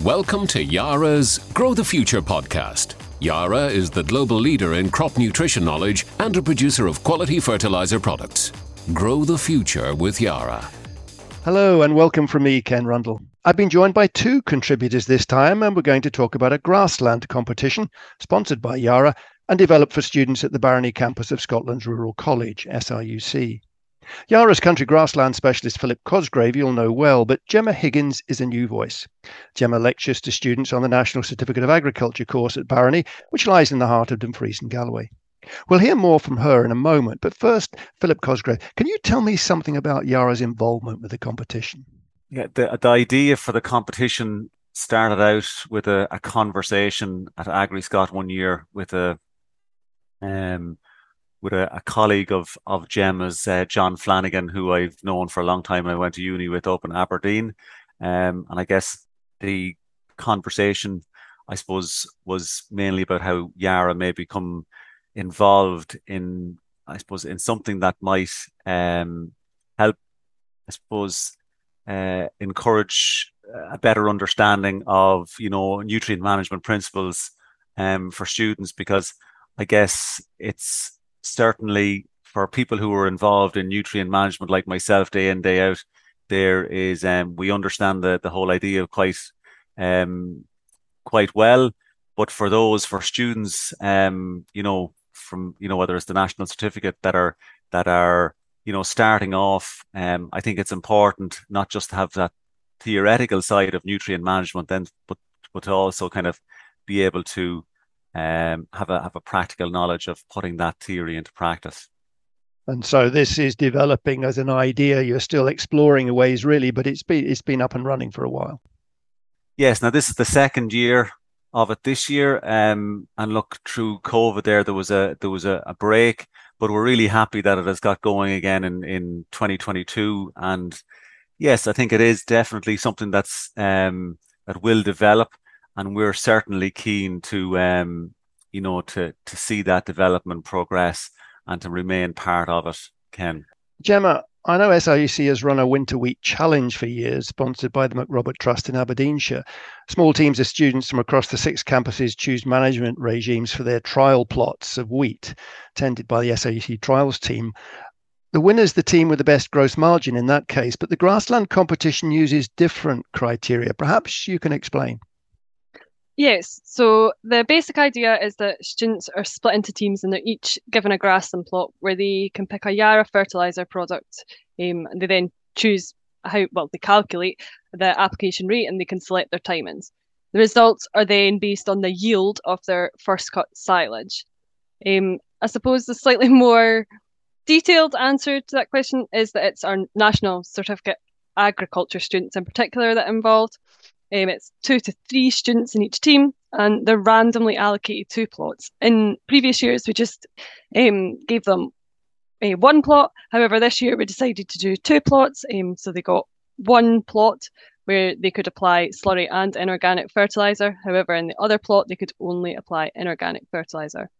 Welcome to Yara's Grow the Future podcast. Yara is the global leader in crop nutrition knowledge and a producer of quality fertilizer products. Grow the future with Yara. Hello and welcome from me, Ken Rundle. I've been joined by two contributors this time, and we're going to talk about a grassland competition sponsored by Yara and developed for students at the Barony campus of Scotland's Rural College, SRUC. Yara's country grassland specialist Philip Cosgrave you'll know well, but Gemma Higgins is a new voice. Gemma lectures to students on the National Certificate of Agriculture course at Barony, which lies in the heart of Dumfries and Galloway. We'll hear more from her in a moment, but first, Philip Cosgrave, can you tell me something about Yara's involvement with the competition? Yeah, the, the idea for the competition started out with a, a conversation at AgriScot one year with a um, with a, a colleague of of Gemma's, uh, John Flanagan, who I've known for a long time. I went to uni with up in Aberdeen, um, and I guess the conversation, I suppose, was mainly about how Yara may become involved in, I suppose, in something that might um, help, I suppose, uh, encourage a better understanding of you know nutrient management principles um, for students because I guess it's certainly for people who are involved in nutrient management, like myself, day in day out, there is um, we understand the the whole idea quite um, quite well. But for those for students, um, you know, from you know whether it's the national certificate that are that are you know starting off, um, I think it's important not just to have that theoretical side of nutrient management, then but but to also kind of be able to um, have a have a practical knowledge of putting that theory into practice. And so this is developing as an idea. You're still exploring the ways, really, but it's been it's been up and running for a while. Yes. Now this is the second year of it this year. Um, and look through COVID, there there was a there was a, a break, but we're really happy that it has got going again in in 2022. And yes, I think it is definitely something that's um that will develop and we're certainly keen to um, you know to to see that development progress and to remain part of it ken gemma I know SRUC has run a winter wheat challenge for years, sponsored by the MacRobert Trust in Aberdeenshire. Small teams of students from across the six campuses choose management regimes for their trial plots of wheat, tended by the SRUC trials team. The winner is the team with the best gross margin in that case, but the grassland competition uses different criteria. Perhaps you can explain. Yes, so the basic idea is that students are split into teams and they're each given a grassland plot where they can pick a Yara fertilizer product. Um, and they then choose how, well, they calculate the application rate and they can select their timings. The results are then based on the yield of their first cut silage. Um, I suppose the slightly more detailed answer to that question is that it's our national certificate agriculture students in particular that are involved. Um, it's two to three students in each team, and they're randomly allocated two plots. In previous years, we just um, gave them a one plot. However, this year we decided to do two plots. Um, so they got one plot where they could apply slurry and inorganic fertilizer. However, in the other plot, they could only apply inorganic fertilizer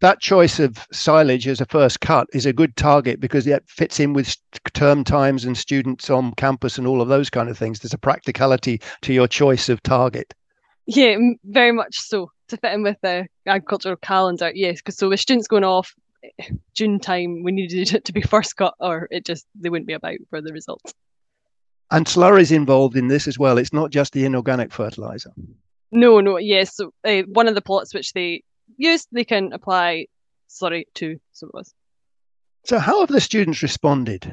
that choice of silage as a first cut is a good target because it fits in with term times and students on campus and all of those kind of things. There's a practicality to your choice of target. Yeah, very much so to fit in with the agricultural calendar. Yes, because so with students going off June time, we needed it to be first cut, or it just they wouldn't be about for the results. And slurry is involved in this as well. It's not just the inorganic fertilizer. No, no, yes. So uh, one of the plots which they used, they can apply slurry to. So it was. So how have the students responded?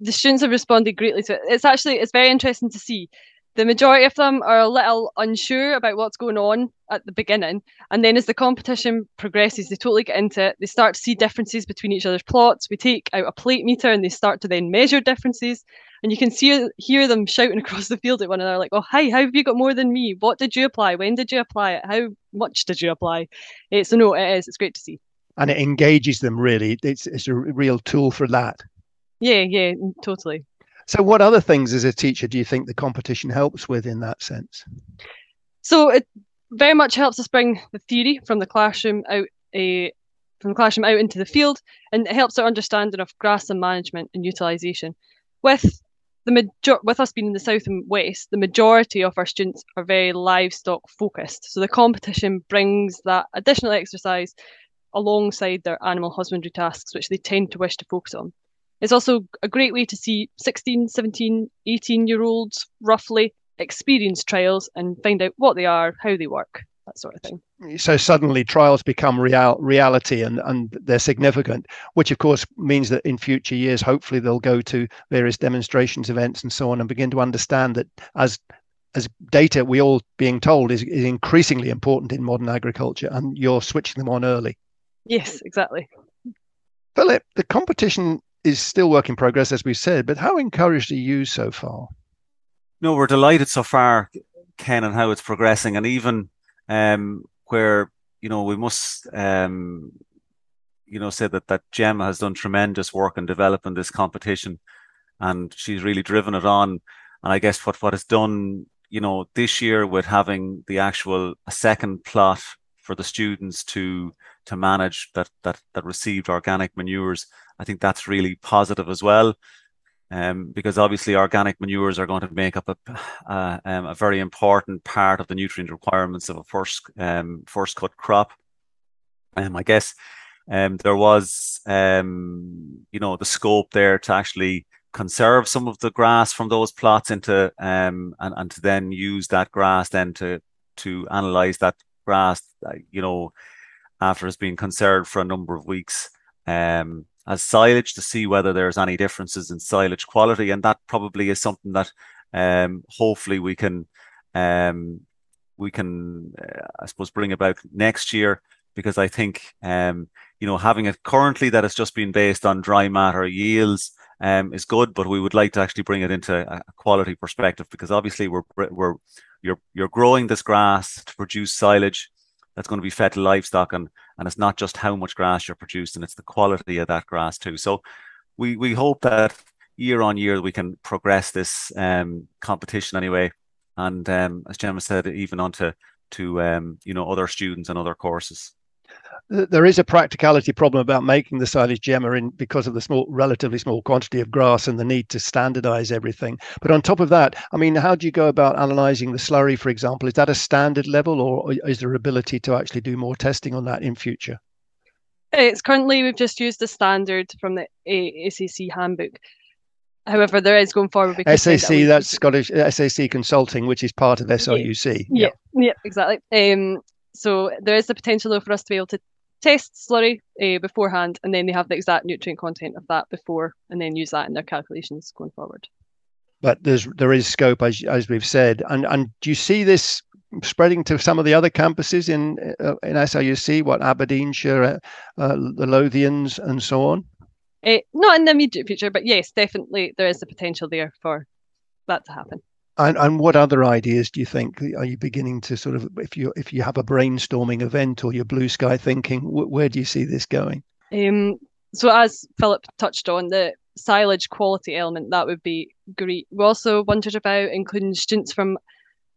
The students have responded greatly to it. It's actually it's very interesting to see. The majority of them are a little unsure about what's going on at the beginning, and then as the competition progresses, they totally get into it. They start to see differences between each other's plots. We take out a plate meter, and they start to then measure differences and you can see hear them shouting across the field at one another, like, "Oh, hi, how have you got more than me? What did you apply? When did you apply it? How much did you apply?" Uh, so no, it is. It's great to see. And it engages them really. It's it's a real tool for that. Yeah, yeah, totally. So, what other things as a teacher do you think the competition helps with in that sense? So it very much helps us bring the theory from the classroom out a uh, from the classroom out into the field, and it helps our understanding of grass and management and utilisation. With the major with us being in the south and west, the majority of our students are very livestock focused. So the competition brings that additional exercise alongside their animal husbandry tasks, which they tend to wish to focus on. It's also a great way to see 16, 17, 18 year olds roughly experience trials and find out what they are, how they work, that sort of thing. So suddenly trials become real reality and, and they're significant, which of course means that in future years, hopefully they'll go to various demonstrations events and so on and begin to understand that as as data we all being told is, is increasingly important in modern agriculture and you're switching them on early. Yes, exactly. Philip, the competition is still work in progress, as we said, but how encouraged are you so far? No, we're delighted so far, Ken, and how it's progressing, and even um, where you know we must um, you know say that that Gemma has done tremendous work in developing this competition, and she's really driven it on. And I guess what what it's done, you know, this year with having the actual second plot for the students to to manage that that that received organic manures. I think that's really positive as well. Um, because obviously organic manures are going to make up a, uh, um, a very important part of the nutrient requirements of a first um, first cut crop. Um, I guess um, there was um, you know the scope there to actually conserve some of the grass from those plots into um, and, and to then use that grass then to to analyze that grass uh, you know after it's been conserved for a number of weeks um, as silage to see whether there's any differences in silage quality. And that probably is something that um, hopefully we can um, we can uh, I suppose bring about next year because I think um, you know having it currently that it's just been based on dry matter yields um, is good, but we would like to actually bring it into a quality perspective because obviously we're we're you're you're growing this grass to produce silage that's going to be fed to livestock and and it's not just how much grass you're producing it's the quality of that grass too. So we we hope that year on year we can progress this um, competition anyway. And um, as Gemma said even onto to um, you know other students and other courses there is a practicality problem about making the silage gemma in because of the small relatively small quantity of grass and the need to standardize everything but on top of that i mean how do you go about analyzing the slurry for example is that a standard level or is there ability to actually do more testing on that in future it's currently we've just used the standard from the SAC handbook However, there is going forward. SAC, that that's Scottish SAC Consulting, which is part of SRUC. Yeah, yeah, yeah exactly. Um, so there is the potential though for us to be able to test slurry uh, beforehand, and then they have the exact nutrient content of that before, and then use that in their calculations going forward. But there's there is scope, as as we've said, and and do you see this spreading to some of the other campuses in uh, in SRUC, what Aberdeenshire, uh, uh, the Lothians, and so on? Uh, not in the immediate future, but yes, definitely there is the potential there for that to happen. And, and what other ideas do you think are you beginning to sort of if you if you have a brainstorming event or your blue sky thinking where do you see this going? Um, so as philip touched on the silage quality element that would be great. We also wondered about including students from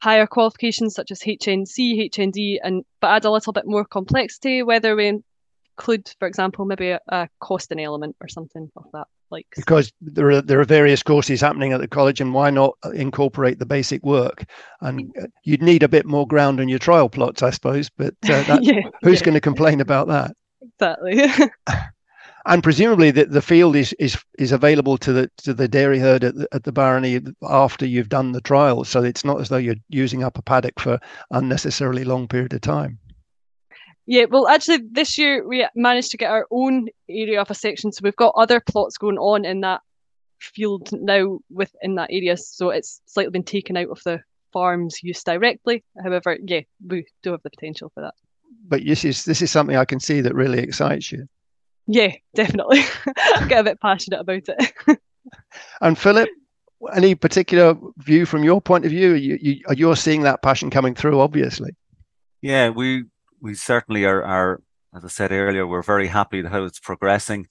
higher qualifications such as hnc hnd and but add a little bit more complexity whether we include for example maybe a, a costing element or something of that because there are there are various courses happening at the college and why not incorporate the basic work? And uh, you'd need a bit more ground on your trial plots i suppose but uh, that, yeah, who's yeah. going to complain about that? Exactly. And presumably the, the field is is is available to the to the dairy herd at the, at the barony after you've done the trials so it's not as though you're using up a paddock for unnecessarily long period of time yeah, well, actually, this year we managed to get our own area of a section, so we've got other plots going on in that field now within that area, so it's slightly been taken out of the farm's use directly. However, yeah, we do have the potential for that. But this is this is something I can see that really excites you. Yeah, definitely. I get a bit passionate about it. and Philip, any particular view from your point of view? You, you you're seeing that passion coming through, obviously. Yeah, we we certainly are, are, as I said earlier, we're very happy with how it's progressing,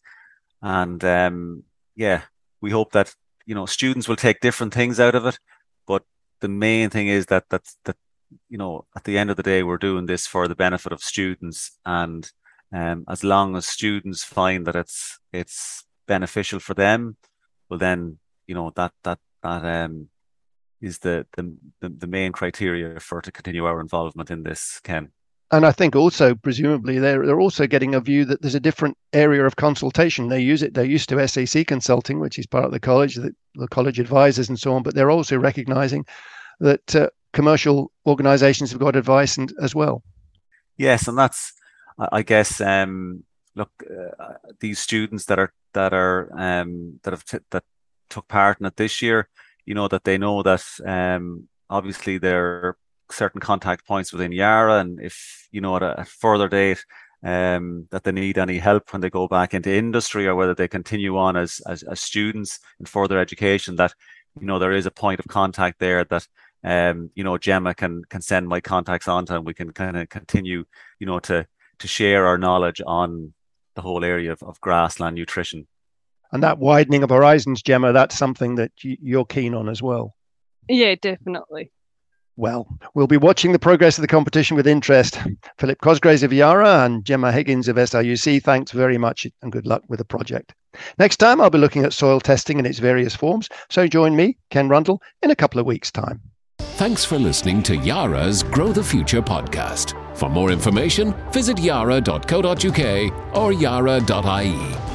and um, yeah, we hope that you know students will take different things out of it, but the main thing is that that that you know at the end of the day we're doing this for the benefit of students, and um, as long as students find that it's it's beneficial for them, well then you know that that that um, is the, the the main criteria for to continue our involvement in this, Ken. And I think also, presumably, they're they're also getting a view that there's a different area of consultation. They use it. They're used to SAC consulting, which is part of the college, the, the college advisors, and so on. But they're also recognizing that uh, commercial organizations have got advice and as well. Yes, and that's, I guess, um, look, uh, these students that are that are um, that have t- that took part in it this year, you know that they know that um, obviously there are certain contact points within Yara, and if you know at a, further date um, that they need any help when they go back into industry or whether they continue on as, as, as students in further education, that you know there is a point of contact there that um, you know, Gemma can can send my contacts on to, and we can kind of continue, you know, to to share our knowledge on the whole area of, of grassland nutrition. And that widening of horizons, Gemma, that's something that you're keen on as well. Yeah, definitely. Well, we'll be watching the progress of the competition with interest. Philip Cosgraves of Yara and Gemma Higgins of SRUC, thanks very much and good luck with the project. Next time, I'll be looking at soil testing in its various forms, so join me, Ken Rundle, in a couple of weeks' time. Thanks for listening to Yara's Grow the Future podcast. For more information, visit yara.co.uk or yara.ie.